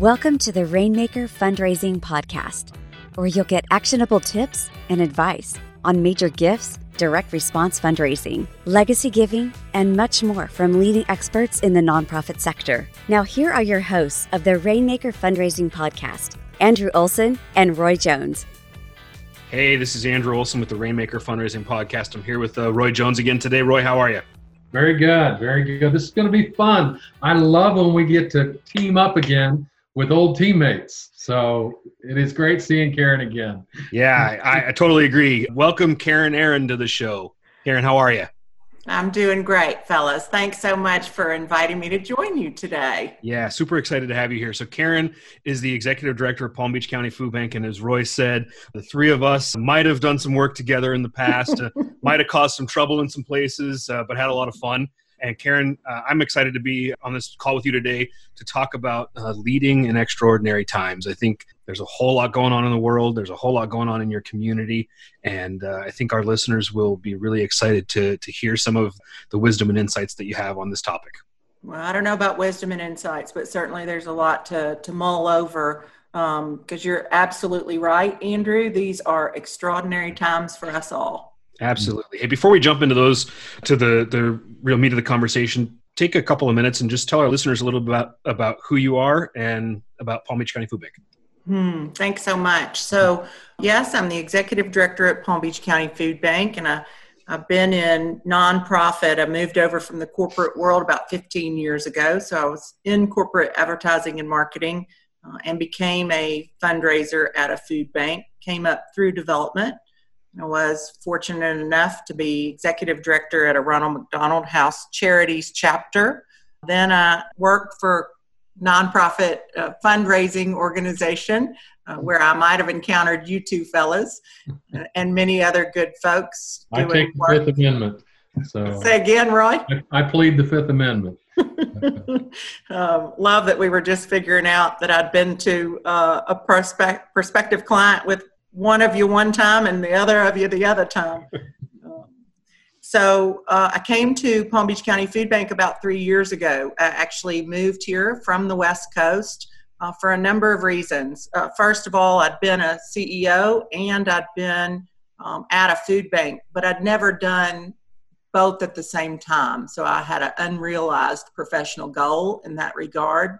Welcome to the Rainmaker Fundraising Podcast, where you'll get actionable tips and advice on major gifts, direct response fundraising, legacy giving, and much more from leading experts in the nonprofit sector. Now, here are your hosts of the Rainmaker Fundraising Podcast Andrew Olson and Roy Jones. Hey, this is Andrew Olson with the Rainmaker Fundraising Podcast. I'm here with uh, Roy Jones again today. Roy, how are you? Very good, very good. This is going to be fun. I love when we get to team up again with old teammates. So it is great seeing Karen again. Yeah, I, I totally agree. Welcome, Karen Aaron, to the show. Karen, how are you? I'm doing great, fellas. Thanks so much for inviting me to join you today. Yeah, super excited to have you here. So, Karen is the executive director of Palm Beach County Food Bank. And as Roy said, the three of us might have done some work together in the past, uh, might have caused some trouble in some places, uh, but had a lot of fun. And Karen, uh, I'm excited to be on this call with you today to talk about uh, leading in extraordinary times. I think there's a whole lot going on in the world. There's a whole lot going on in your community, and uh, I think our listeners will be really excited to to hear some of the wisdom and insights that you have on this topic. Well, I don't know about wisdom and insights, but certainly there's a lot to to mull over because um, you're absolutely right, Andrew. These are extraordinary times for us all. Absolutely. Hey, before we jump into those to the the real meat of the conversation, take a couple of minutes and just tell our listeners a little bit about, about who you are and about Palm Beach County Food Bank. Hmm, thanks so much. So, yes, I'm the executive director at Palm Beach County Food Bank, and I, I've been in nonprofit. I moved over from the corporate world about 15 years ago. So, I was in corporate advertising and marketing uh, and became a fundraiser at a food bank, came up through development I was fortunate enough to be executive director at a Ronald McDonald House Charities chapter. Then I worked for nonprofit uh, fundraising organization uh, where I might have encountered you two fellas and many other good folks. I take the. Fifth Amendment. So say again, Roy. I, I plead the Fifth Amendment. um, love that we were just figuring out that I'd been to uh, a prospect, prospective client with one of you one time and the other of you the other time. Um, so uh, I came to Palm Beach County Food Bank about three years ago. I actually moved here from the West Coast uh, for a number of reasons. Uh, first of all, I'd been a CEO and I'd been um, at a food bank, but I'd never done both at the same time. So I had an unrealized professional goal in that regard.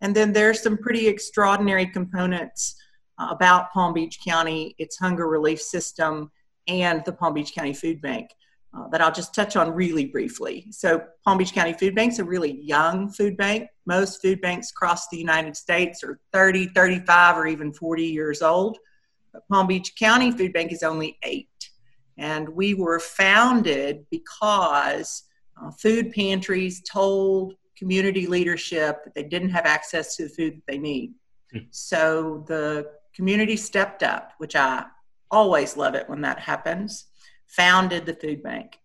And then there's some pretty extraordinary components about Palm Beach County, its hunger relief system, and the Palm Beach County Food Bank uh, that I'll just touch on really briefly. So, Palm Beach County Food Bank is a really young food bank. Most food banks across the United States are 30, 35, or even 40 years old. But Palm Beach County Food Bank is only eight. And we were founded because uh, food pantries told community leadership that they didn't have access to the food that they need. Hmm. So the community stepped up, which I always love it when that happens, founded the food bank.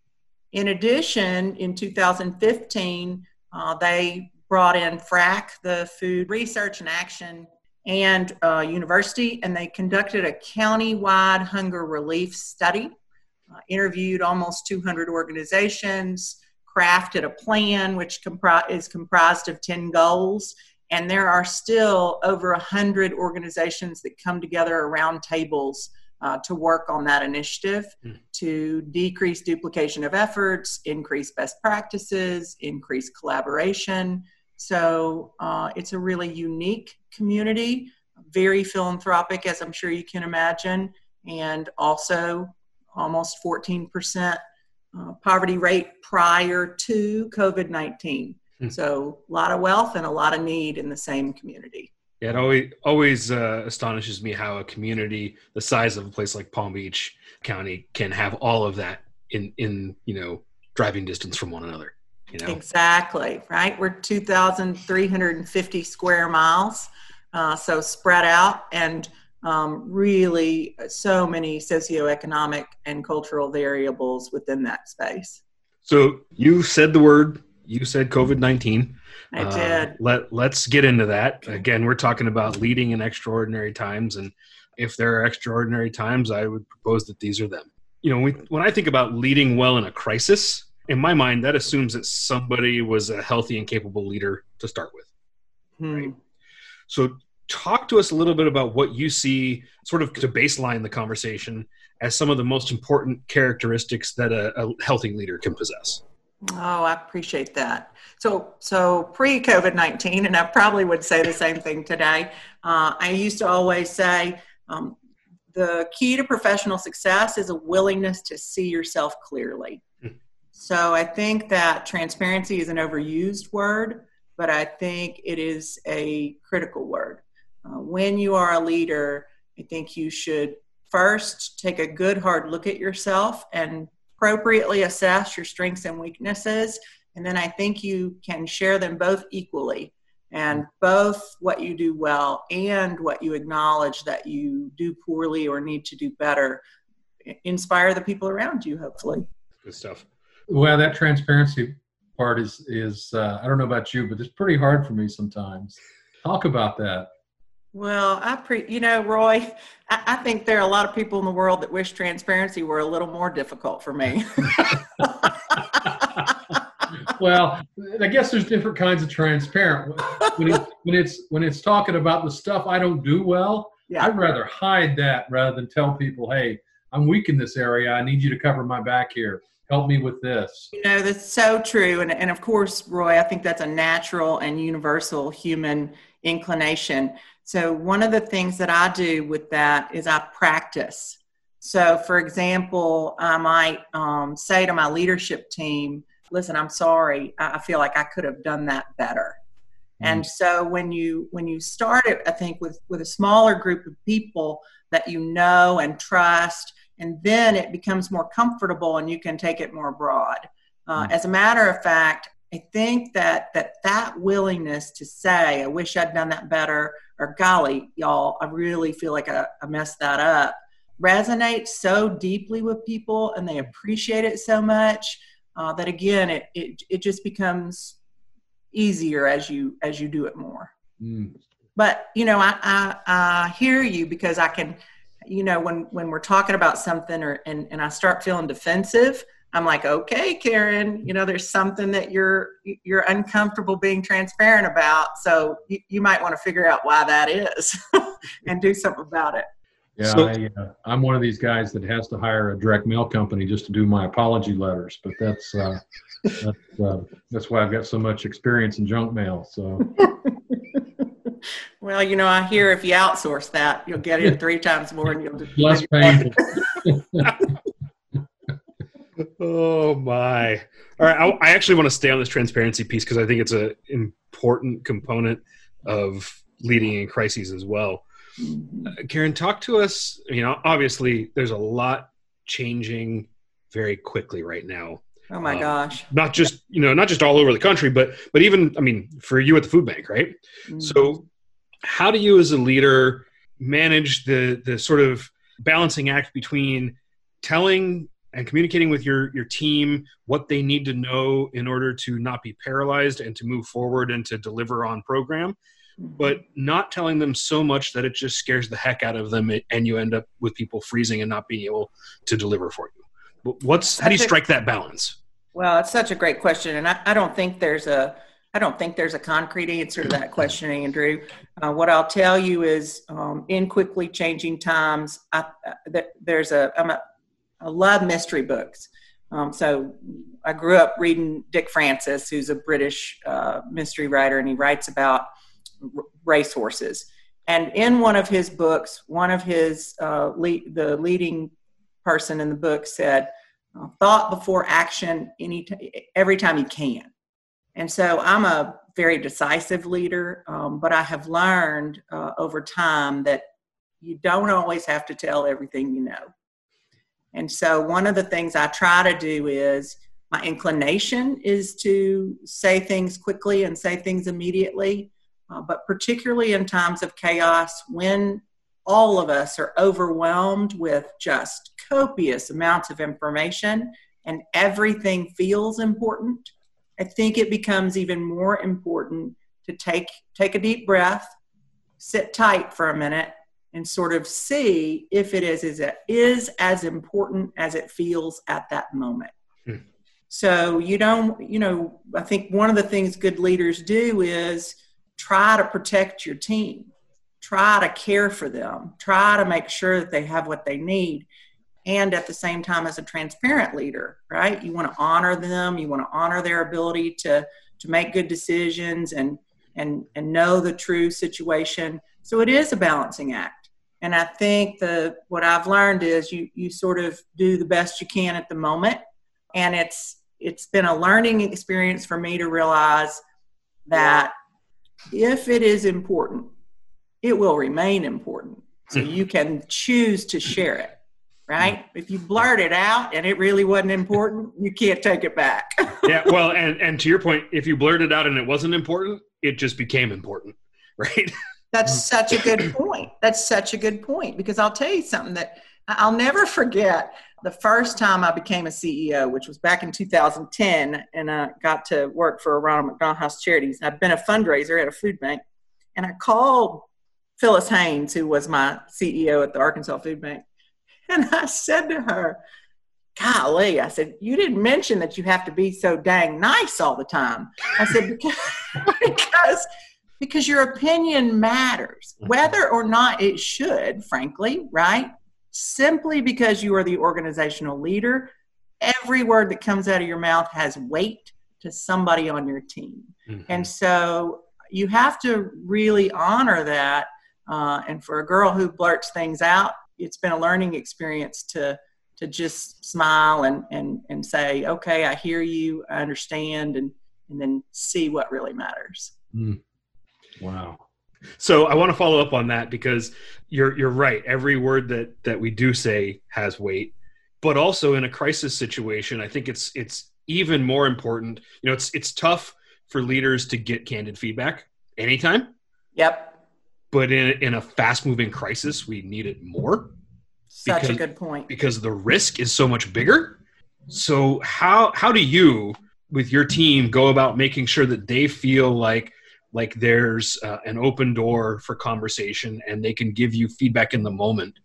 In addition, in 2015, uh, they brought in FRAC, the Food Research and Action and uh, University, and they conducted a county-wide hunger relief study, uh, interviewed almost 200 organizations, crafted a plan which compri- is comprised of 10 goals and there are still over a hundred organizations that come together around tables uh, to work on that initiative mm. to decrease duplication of efforts, increase best practices, increase collaboration. So uh, it's a really unique community, very philanthropic, as I'm sure you can imagine, and also almost 14% uh, poverty rate prior to COVID 19. Hmm. So a lot of wealth and a lot of need in the same community. Yeah, it always always uh, astonishes me how a community the size of a place like Palm Beach County can have all of that in in you know driving distance from one another. You know exactly right. We're two thousand three hundred and fifty square miles, uh, so spread out and. Um, really, so many socioeconomic and cultural variables within that space. So you said the word you said COVID 19. I uh, did. let, let's get into that. Again, we're talking about leading in extraordinary times. And if there are extraordinary times, I would propose that these are them. You know, we, when I think about leading well in a crisis, in my mind, that assumes that somebody was a healthy and capable leader to start with. Hmm. Right? So, talk to us a little bit about what you see, sort of to baseline the conversation, as some of the most important characteristics that a, a healthy leader can possess. Oh, I appreciate that. So, so pre COVID 19, and I probably would say the same thing today, uh, I used to always say um, the key to professional success is a willingness to see yourself clearly. Hmm. So, I think that transparency is an overused word, but I think it is a critical word. Uh, when you are a leader, I think you should first take a good hard look at yourself and appropriately assess your strengths and weaknesses. And then I think you can share them both equally. And both what you do well and what you acknowledge that you do poorly or need to do better inspire the people around you hopefully. Good stuff. Well that transparency part is is uh, i don't know about you but it's pretty hard for me sometimes. Talk about that well, I pre, you know, Roy, I, I, think there are a lot of people in the world that wish transparency were a little more difficult for me. well, I guess there's different kinds of transparent. When it's, when it's when it's talking about the stuff I don't do well, yeah. I'd rather hide that rather than tell people, "Hey, I'm weak in this area. I need you to cover my back here. Help me with this." You know, that's so true, and and of course, Roy, I think that's a natural and universal human inclination so, one of the things that I do with that is I practice. So, for example, I might um, say to my leadership team, listen, I'm sorry. I feel like I could have done that better. Mm-hmm. And so when you when you start it, I think with with a smaller group of people that you know and trust, and then it becomes more comfortable and you can take it more broad. Uh, mm-hmm. As a matter of fact, I think that that that willingness to say, "I wish I'd done that better," or "Golly, y'all, I really feel like I, I messed that up," resonates so deeply with people, and they appreciate it so much uh, that again, it, it it just becomes easier as you as you do it more. Mm. But you know, I, I I hear you because I can, you know, when when we're talking about something or and and I start feeling defensive I'm like, okay, Karen, you know, there's something that you're you're uncomfortable being transparent about, so you, you might want to figure out why that is and do something about it. Yeah, so, I, uh, I'm one of these guys that has to hire a direct mail company just to do my apology letters, but that's uh, that's, uh, that's why I've got so much experience in junk mail. So. well, you know, I hear if you outsource that, you'll get it three times more, and you'll just less painful oh my! All right, I, I actually want to stay on this transparency piece because I think it's an important component of leading in crises as well. Uh, Karen, talk to us. You know, obviously, there's a lot changing very quickly right now. Oh my um, gosh! Not just you know, not just all over the country, but but even I mean, for you at the food bank, right? Mm-hmm. So, how do you, as a leader, manage the the sort of balancing act between telling and communicating with your your team what they need to know in order to not be paralyzed and to move forward and to deliver on program mm-hmm. but not telling them so much that it just scares the heck out of them and you end up with people freezing and not being able to deliver for you what's how do you strike that balance well it's such a great question and i, I don't think there's a I don't think there's a concrete answer to that question, Andrew. Uh, what I'll tell you is, um, in quickly changing times, I, uh, there's a, I'm a I love mystery books. Um, so I grew up reading Dick Francis, who's a British uh, mystery writer, and he writes about r- racehorses. And in one of his books, one of his uh, the leading person in the book said, uh, "Thought before action, any t- every time you can." And so I'm a very decisive leader, um, but I have learned uh, over time that you don't always have to tell everything you know. And so, one of the things I try to do is my inclination is to say things quickly and say things immediately, uh, but particularly in times of chaos when all of us are overwhelmed with just copious amounts of information and everything feels important. I think it becomes even more important to take take a deep breath, sit tight for a minute, and sort of see if it is, is, it is as important as it feels at that moment. Hmm. So you don't, you know, I think one of the things good leaders do is try to protect your team, try to care for them, try to make sure that they have what they need. And at the same time, as a transparent leader, right? You want to honor them, you want to honor their ability to, to make good decisions and, and, and know the true situation. So it is a balancing act. And I think the what I've learned is you you sort of do the best you can at the moment. And it's it's been a learning experience for me to realize that if it is important, it will remain important. So hmm. you can choose to share it, right? Hmm. If you blurt it out and it really wasn't important, you can't take it back. yeah, well, and and to your point, if you blurted it out and it wasn't important, it just became important, right? That's mm. such a good point. That's such a good point because I'll tell you something that I'll never forget the first time I became a CEO, which was back in 2010, and I got to work for Ronald McDonald House Charities. I'd been a fundraiser at a food bank, and I called Phyllis Haynes, who was my CEO at the Arkansas Food Bank, and I said to her, golly, I said, you didn't mention that you have to be so dang nice all the time. I said, because, because, because your opinion matters, whether or not it should, frankly, right? simply because you are the organizational leader. Every word that comes out of your mouth has weight to somebody on your team. Mm-hmm. And so you have to really honor that. Uh, and for a girl who blurts things out, it's been a learning experience to to just smile and and and say, okay, I hear you, I understand, and and then see what really matters. Mm. Wow. So I want to follow up on that because you're you're right. Every word that that we do say has weight, but also in a crisis situation, I think it's it's even more important. You know, it's it's tough for leaders to get candid feedback anytime. Yep. But in in a fast moving crisis, we need it more. Such because, a good point. Because the risk is so much bigger. So how how do you with your team go about making sure that they feel like like there's uh, an open door for conversation and they can give you feedback in the moment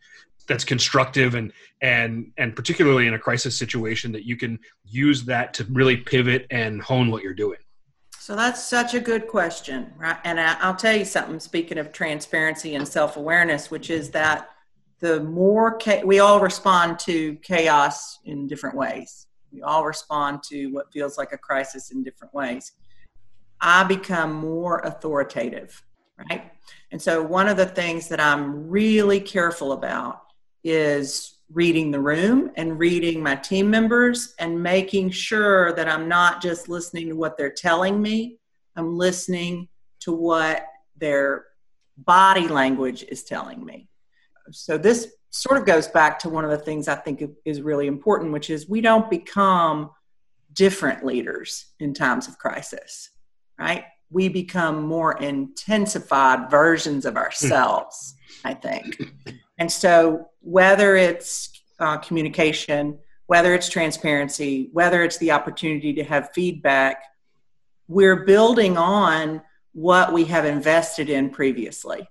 that's constructive and and and particularly in a crisis situation that you can use that to really pivot and hone what you're doing. So that's such a good question right? And i'll tell you something speaking of transparency and self-awareness which is that the more cha- we all respond to chaos in different ways. We all respond to what feels like a crisis in different ways I become more authoritative, right? And so, one of the things that I'm really careful about is reading the room and reading my team members and making sure that I'm not just listening to what they're telling me, I'm listening to what their body language is telling me. So, this sort of goes back to one of the things I think is really important, which is we don't become different leaders in times of crisis right? We become more intensified versions of ourselves, I think. And so, whether it's uh, communication, whether it's transparency, whether it's the opportunity to have feedback, we're building on what we have invested in previously.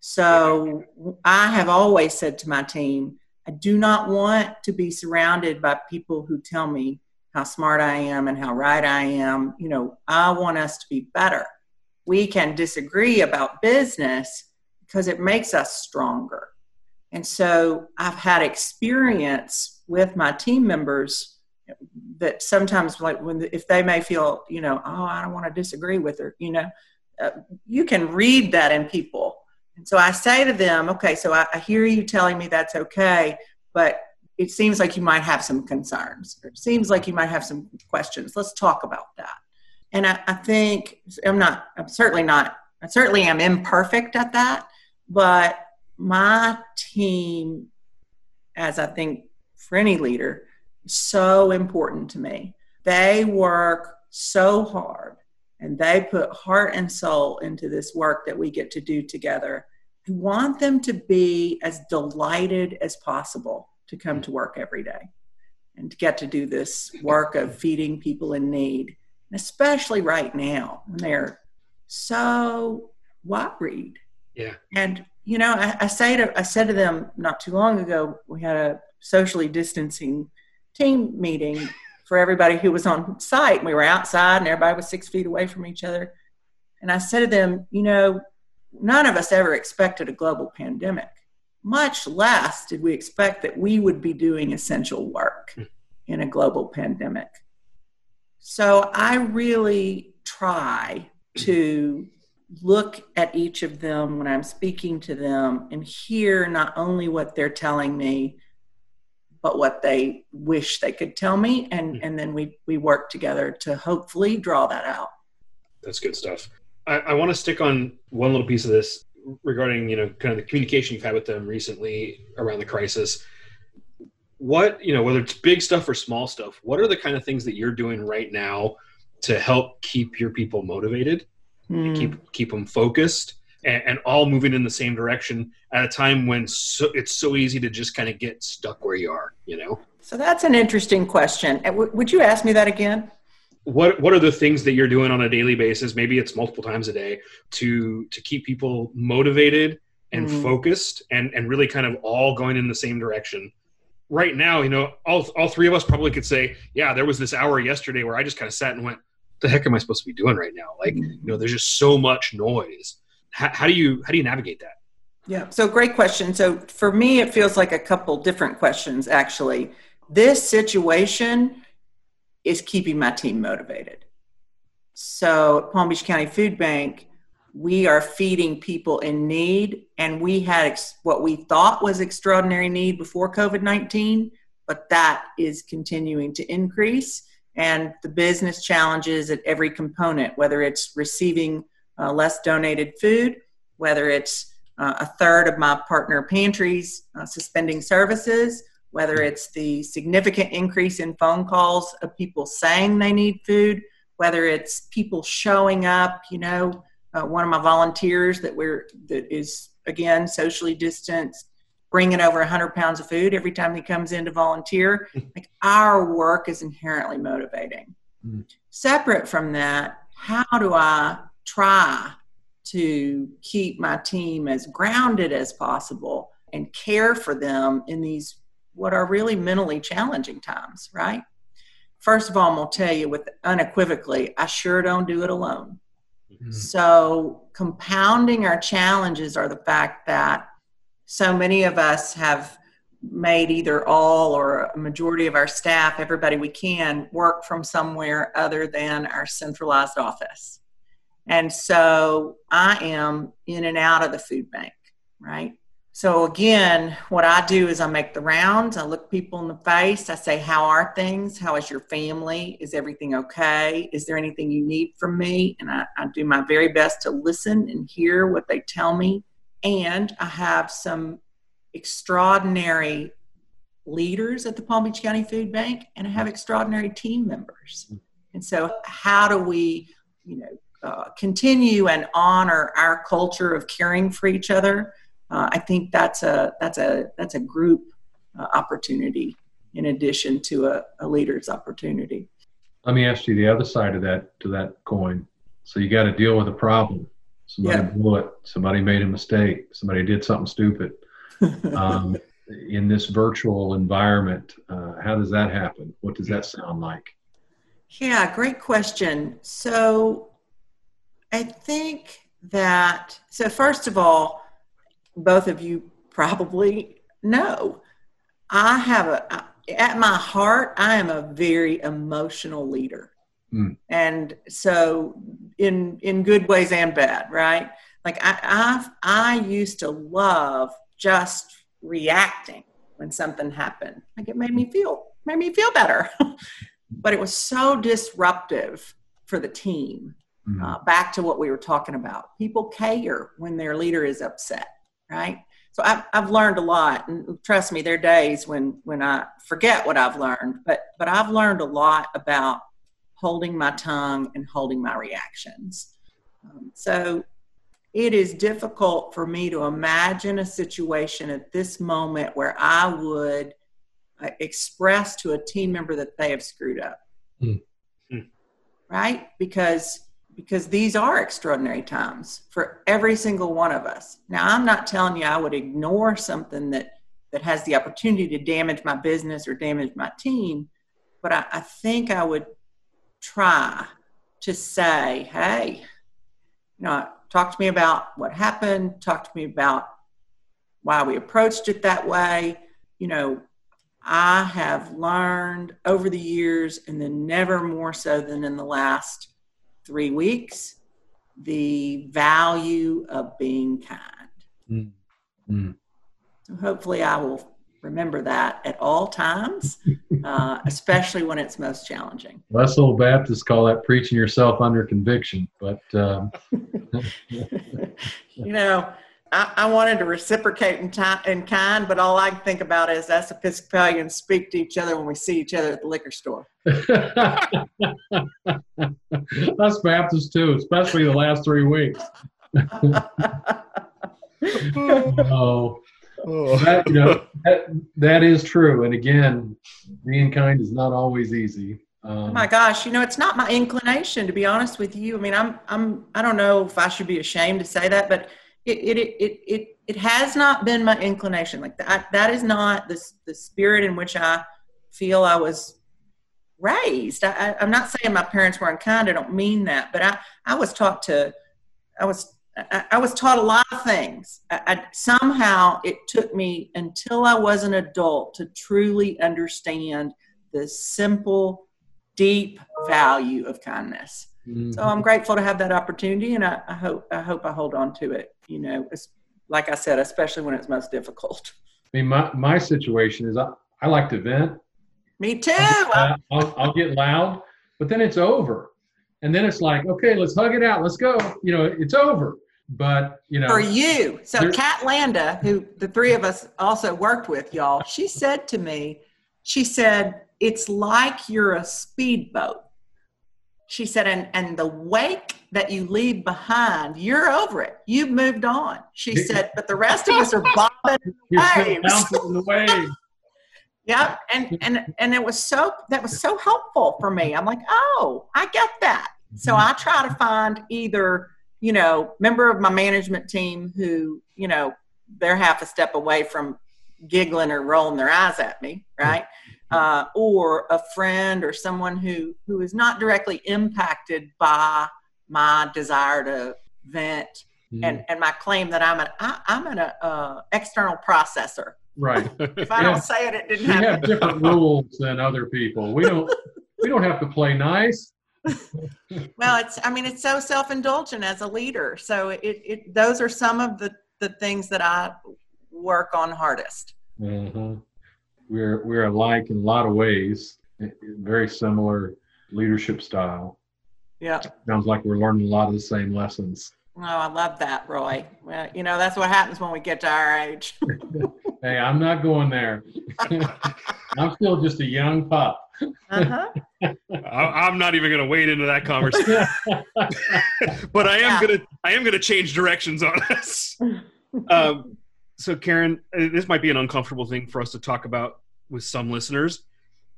So, I have always said to my team, I do not want to be surrounded by people who tell me how smart I am and how right I am. You know, I want us to be better. We can disagree about business because it makes us stronger. And so I've had experience with my team members that sometimes like when if they may feel, you know, oh, I don't want to disagree with her, you know, uh, you can read that in people. And so I say to them, okay, so I, I hear you telling me that's okay, but it seems like you might have some concerns. It seems like you might have some questions. Let's talk about that. And I, I think I'm not, I'm certainly not, I certainly am imperfect at that, but my team, as I think for any leader, so important to me. They work so hard and they put heart and soul into this work that we get to do together. I want them to be as delighted as possible to come to work every day and to get to do this work of feeding people in need, especially right now when they're so worried. Yeah. And you know, I, I say to I said to them not too long ago, we had a socially distancing team meeting for everybody who was on site. We were outside and everybody was six feet away from each other. And I said to them, you know, none of us ever expected a global pandemic, much less did we expect that we would be doing essential work in a global pandemic. So I really try to look at each of them when I'm speaking to them and hear not only what they're telling me, but what they wish they could tell me. And, hmm. and then we, we work together to hopefully draw that out. That's good stuff. I, I want to stick on one little piece of this regarding, you know, kind of the communication you've had with them recently around the crisis. What, you know, whether it's big stuff or small stuff, what are the kind of things that you're doing right now to help keep your people motivated mm. keep keep them focused and, and, all moving in the same direction at a time when so, it's so easy to just kind of get stuck where you are you know so that's an interesting question would you ask me that again what what are the things that you're doing on a daily basis maybe it's multiple times a day to to keep people motivated and mm. focused and and really kind of all going in the same direction right now you know all all three of us probably could say yeah there was this hour yesterday where i just kind of sat and went the heck am I supposed to be doing right now? Like, you know, there's just so much noise. How, how do you how do you navigate that? Yeah, so great question. So for me, it feels like a couple different questions actually. This situation is keeping my team motivated. So Palm Beach County Food Bank, we are feeding people in need, and we had ex- what we thought was extraordinary need before COVID 19, but that is continuing to increase and the business challenges at every component, whether it's receiving uh, less donated food, whether it's uh, a third of my partner pantries uh, suspending services, whether it's the significant increase in phone calls of people saying they need food, whether it's people showing up, you know, uh, one of my volunteers that we're that is again socially distanced bringing over 100 pounds of food every time he comes in to volunteer. like our work is inherently motivating. Mm. Separate from that, how do I try to keep my team as grounded as possible and care for them in these what are really mentally challenging times, right? First of all, I'm gonna tell you with unequivocally, I sure don't do it alone. Mm-hmm. So compounding our challenges are the fact that so many of us have made either all or a majority of our staff, everybody we can, work from somewhere other than our centralized office. And so I am in and out of the food bank, right? So again, what I do is I make the rounds, I look people in the face, I say, How are things? How is your family? Is everything okay? Is there anything you need from me? And I, I do my very best to listen and hear what they tell me and I have some extraordinary leaders at the Palm Beach County Food Bank, and I have extraordinary team members. And so, how do we, you know, uh, continue and honor our culture of caring for each other? Uh, I think that's a that's a that's a group uh, opportunity in addition to a, a leader's opportunity. Let me ask you the other side of that to that coin. So you got to deal with a problem. Somebody yeah. blew it. Somebody made a mistake. Somebody did something stupid. Um, in this virtual environment uh, how does that happen? What does that sound like? Yeah great question. So i think that so first of all both of you probably know i have a at my heart i am a very emotional leader Mm. And so in in good ways and bad, right? Like I i I used to love just reacting when something happened. Like it made me feel made me feel better. but it was so disruptive for the team. Mm. Uh, back to what we were talking about. People care when their leader is upset, right? So I've, I've learned a lot, and trust me, there are days when when I forget what I've learned, but but I've learned a lot about holding my tongue and holding my reactions. Um, so it is difficult for me to imagine a situation at this moment where I would uh, express to a team member that they have screwed up. Mm-hmm. Right? Because because these are extraordinary times for every single one of us. Now, I'm not telling you I would ignore something that that has the opportunity to damage my business or damage my team, but I, I think I would try to say, hey, you know, talk to me about what happened, talk to me about why we approached it that way. You know, I have learned over the years, and then never more so than in the last three weeks, the value of being kind. Mm. Mm. So hopefully, I will remember that at all times, uh, especially when it's most challenging. Us old Baptists call that preaching yourself under conviction, but um... you know. I, I, wanted to reciprocate in, time, in kind, but all I can think about is us Episcopalians speak to each other when we see each other at the liquor store. Us Baptists too, especially the last three weeks. oh. That, you know that, that is true, and again, being kind is not always easy. Um, oh my gosh, you know, it's not my inclination to be honest with you. I mean, I'm, I'm, I don't know if I should be ashamed to say that, but it, it, it, it, it has not been my inclination. Like that, that is not the, the spirit in which I feel I was raised. I, am not saying my parents were unkind. I don't mean that, but I, I was taught to, I was, I, I was taught a lot of things. I, I, somehow it took me until I was an adult to truly understand the simple, deep value of kindness. Mm-hmm. So I'm grateful to have that opportunity, and I, I, hope I hope I hold on to it. You know, like I said, especially when it's most difficult. I mean, my my situation is I, I like to vent. Me too. I'll, I'll, I'll get loud, but then it's over, and then it's like, okay, let's hug it out. Let's go. You know, it's over. But you know, for you, so Kat Landa, who the three of us also worked with, y'all, she said to me, she said, it's like you're a speedboat she said, and, and the wake that you leave behind, you're over it. You've moved on. She said, but the rest of us are bobbing waves. in the waves. yep. And, and, and it was so, that was so helpful for me. I'm like, oh, I get that. So mm-hmm. I try to find either, you know, member of my management team who, you know, they're half a step away from giggling or rolling their eyes at me, right? Uh, or a friend or someone who who is not directly impacted by my desire to vent mm. and and my claim that I'm an I, am an uh, external processor. Right. if I don't say it, it didn't we happen. have different rules than other people. We don't we don't have to play nice. well, it's I mean it's so self indulgent as a leader. So it, it those are some of the the things that I work on hardest. Mm-hmm we're we're alike in a lot of ways. Very similar leadership style. Yeah. Sounds like we're learning a lot of the same lessons. Oh, I love that, Roy. Well, you know, that's what happens when we get to our age. hey, I'm not going there. I'm still just a young pup. Uh-huh. I'm not even going to wade into that conversation. but I am yeah. going to I am going to change directions on this. Um, so Karen, uh, this might be an uncomfortable thing for us to talk about with some listeners,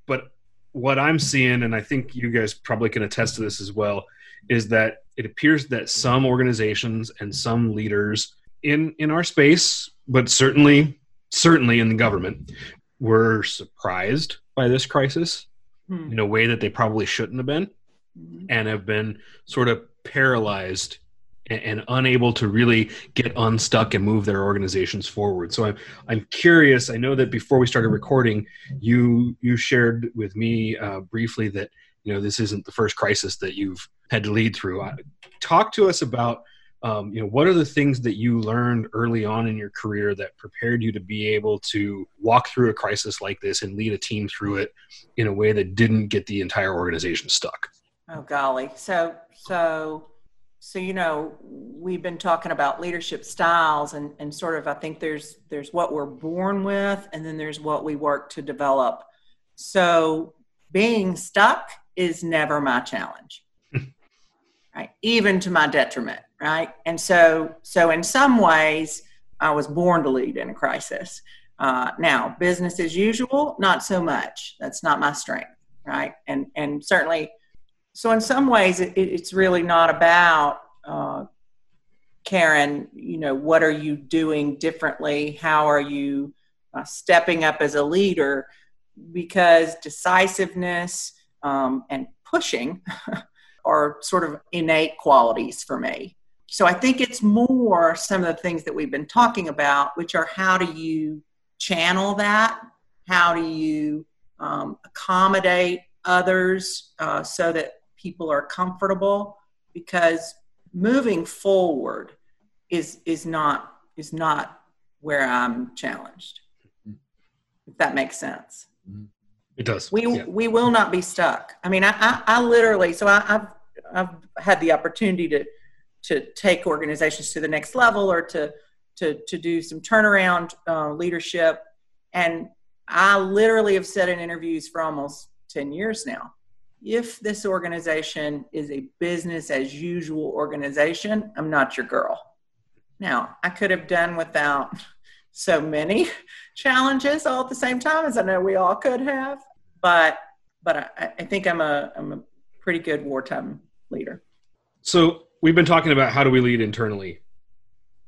but what I'm seeing, and I think you guys probably can attest to this as well, is that it appears that some organizations and some leaders in in our space, but certainly certainly in the government, were surprised by this crisis hmm. in a way that they probably shouldn't have been, hmm. and have been sort of paralyzed and, and, unable to really get unstuck and move their organizations forward. So I'm I'm curious. I know that before we started recording, you you shared with me uh, briefly that you know this isn't the first crisis that you've had to lead through. Uh, talk to us about. Um, you know what are the things that you learned early on in your career that prepared you to be able to walk through a crisis like this and lead a team through it in a way that didn't get the entire organization stuck oh golly so so so you know we've been talking about leadership styles and, and sort of i think there's there's what we're born with and then there's what we work to develop. So being stuck is never my challenge. Right? Even to my detriment right? And so so in some ways i was born to lead in a crisis. Uh, now business as usual not so much. That's not my strength right? And and certainly so in some ways it, it's really not about uh, karen you know what are you doing differently? How are you uh, stepping up as a leader? Because decisiveness um, and pushing are sort of innate qualities for me. So I think it's more some of the things that we've been talking about, which are how do you channel that? How do you um, accommodate others uh, so that people are comfortable? Because moving forward is is not is not where I'm challenged. If that makes sense. It does. We yeah. we will not be stuck. I mean, I I, I literally so I, I've I've had the opportunity to to take organizations to the next level or to to to do some turnaround uh, leadership, and I literally have said in interviews for almost ten years now. If this organization is a business as usual organization, I'm not your girl. Now, I could have done without so many challenges all at the same time as I know we all could have, but but I, I think I'm a I'm a pretty good wartime leader. So we've been talking about how do we lead internally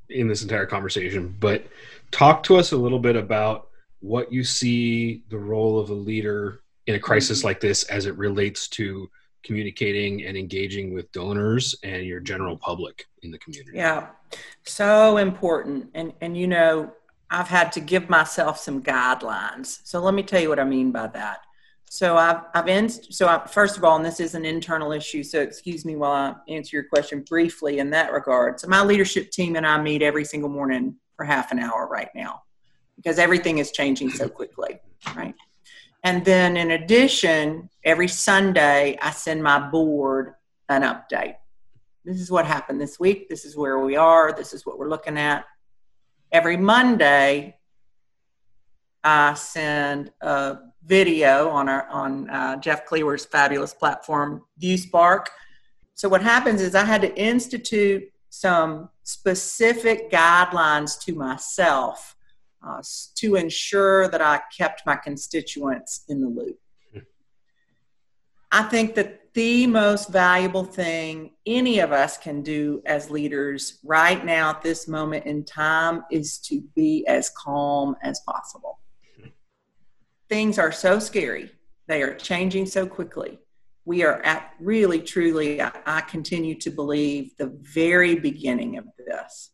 in this entire conversation, but talk to us a little bit about what you see the role of a leader in a crisis like this as it relates to communicating and engaging with donors and your general public in the community. Yeah. So important. And and you know, I've had to give myself some guidelines. So let me tell you what I mean by that. So I've, I've in, so I, first of all, and this is an internal issue, so excuse me while I answer your question briefly in that regard. So my leadership team and I meet every single morning for half an hour right now because everything is changing so quickly, right? And then in addition, every Sunday I send my board an update. This is what happened this week. This is where we are. This is what we're looking at. Every Monday, I send a video on our on uh, Jeff Cleaver's fabulous platform, ViewSpark. So what happens is I had to institute some specific guidelines to myself uh, to ensure that I kept my constituents in the loop. I think that the most valuable thing any of us can do as leaders right now at this moment in time is to be as calm as possible things are so scary. They are changing so quickly. We are at really, truly, I, I continue to believe, the very beginning of this.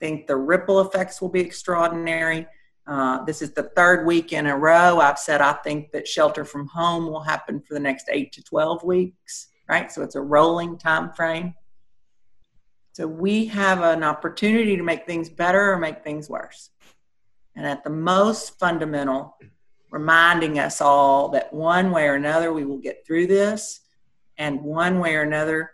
Think the ripple effects will be extraordinary. Uh, this is the third week in a row. I've said I think that shelter from home will happen for the next eight to 12 weeks, right? So it's a rolling time frame. So we have an opportunity to make things better or make things worse. And at the most fundamental, reminding us all that one way or another we will get through this, and one way or another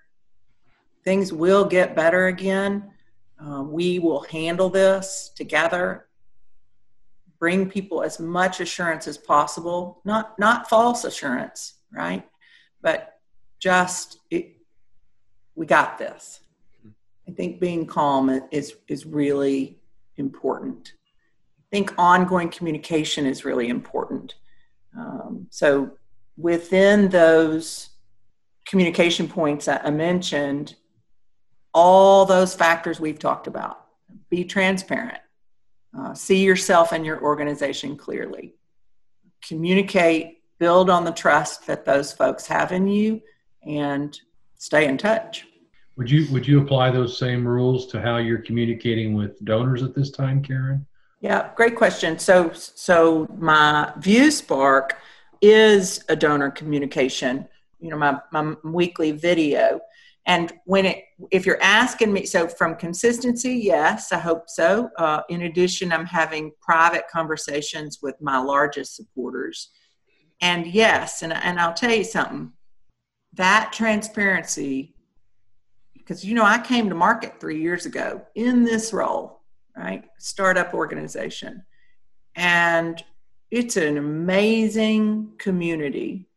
things will get better again. Uh, we will handle this together. Bring people as much assurance as possible, not not false assurance, right? But just it, we got this. I think being calm is is really important I think ongoing communication is really important. Um, so within those communication points I mentioned, all those factors we've talked about. Be transparent. Uh, see yourself and your organization clearly. Communicate, build on the trust that those folks have in you, and stay in touch. Would you would you apply those same rules to how you're communicating with donors at this time, Karen? Yeah, great question. So, so my ViewSpark is a donor communication. You know, my my weekly video, and when it, if you're asking me, so from consistency, yes, I hope so. Uh, in addition, I'm having private conversations with my largest supporters, and yes, and and I'll tell you something. That transparency, because you know, I came to market three years ago in this role right? Startup organization. And it's an amazing community.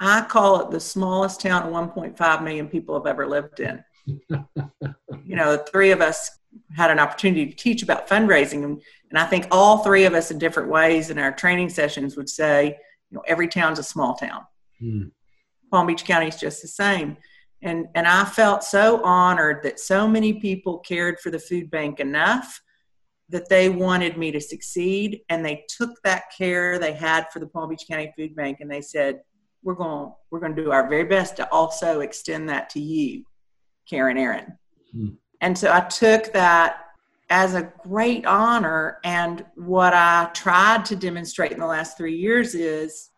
I call it the smallest town of 1.5 million people have ever lived in. you know, the three of us had an opportunity to teach about fundraising. And, and I think all three of us in different ways in our training sessions would say, you know, every town's a small town. Hmm. Palm Beach County is just the same. And, and I felt so honored that so many people cared for the food bank enough that they wanted me to succeed and they took that care they had for the Palm Beach County Food Bank and they said, we're going we're going to do our very best to also extend that to you, Karen Aaron. Hmm. And so I took that as a great honor. And what I tried to demonstrate in the last three years is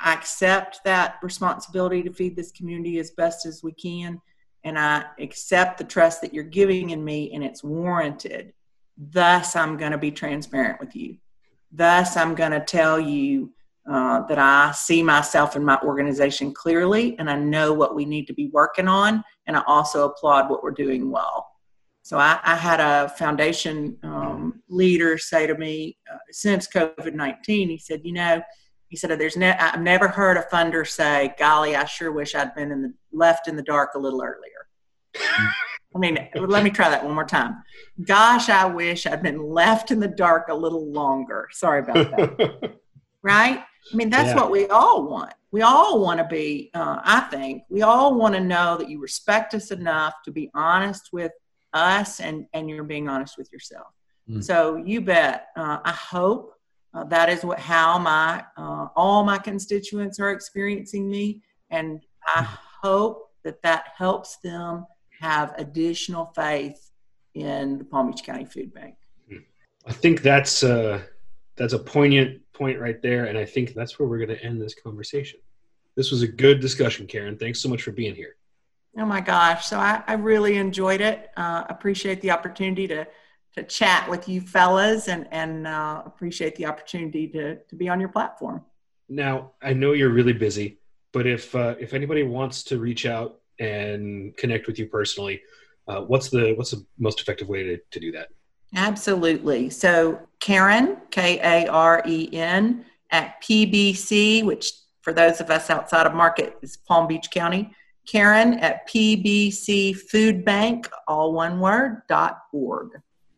I accept that responsibility to feed this community as best as we can. And I accept the trust that you're giving in me, and it's warranted. Thus, I'm going to be transparent with you. Thus, I'm going to tell you uh, that I see myself and my organization clearly, and I know what we need to be working on, and I also applaud what we're doing well. So I, I had a foundation um, leader say to me uh, since COVID nineteen, he said, you know, he said, "There's ne- I've never heard a funder say, golly, I sure wish I'd been in the left in the dark a little earlier." I mean, let me try that one more time. Gosh, I wish I'd been left in the dark a little longer. Sorry about that. right? I mean, that's yeah. what we all want. We all want to be, uh, I think, we all want to know that you respect us enough to be honest with us and, and you're being honest with yourself. Mm. So you bet. Uh, I hope uh, that is what how my uh, all my constituents are experiencing me, and I mm. hope that that helps them have additional faith in the Palm Beach County Food Bank. I think that's uh, that's a poignant point right there, and I think that's where we're going to end this conversation. This was a good discussion, Karen. Thanks so much for being here. Oh my gosh! So I, I really enjoyed it. Uh, appreciate the opportunity to to chat with you fellas, and and uh, appreciate the opportunity to to be on your platform. Now I know you're really busy, but if uh, if anybody wants to reach out and connect with you personally, uh, what's the what's the most effective way to, to do that? Absolutely. So Karen, K A R E N, at PBC, which for those of us outside of market is Palm Beach County. Karen at PBC Food Bank, all one word, dot org.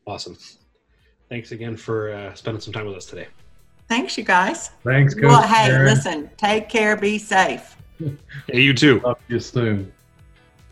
Awesome. Thanks again for uh, spending some time with us today. Thanks, you guys. Thanks, Coach. Well, hey, Karen. listen, take care, be safe. hey, you too. Talk to you soon.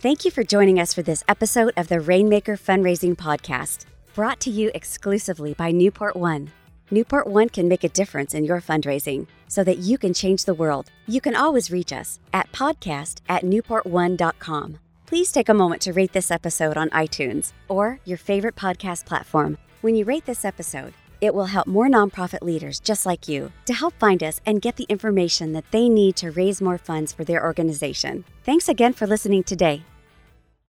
Thank you for joining us for this episode of the Rainmaker Fundraising Podcast, brought to you exclusively by Newport One. Newport One can make a difference in your fundraising so that you can change the world. You can always reach us at podcast at newportone.com. Please take a moment to rate this episode on iTunes or your favorite podcast platform. When you rate this episode, it will help more nonprofit leaders just like you to help find us and get the information that they need to raise more funds for their organization. Thanks again for listening today.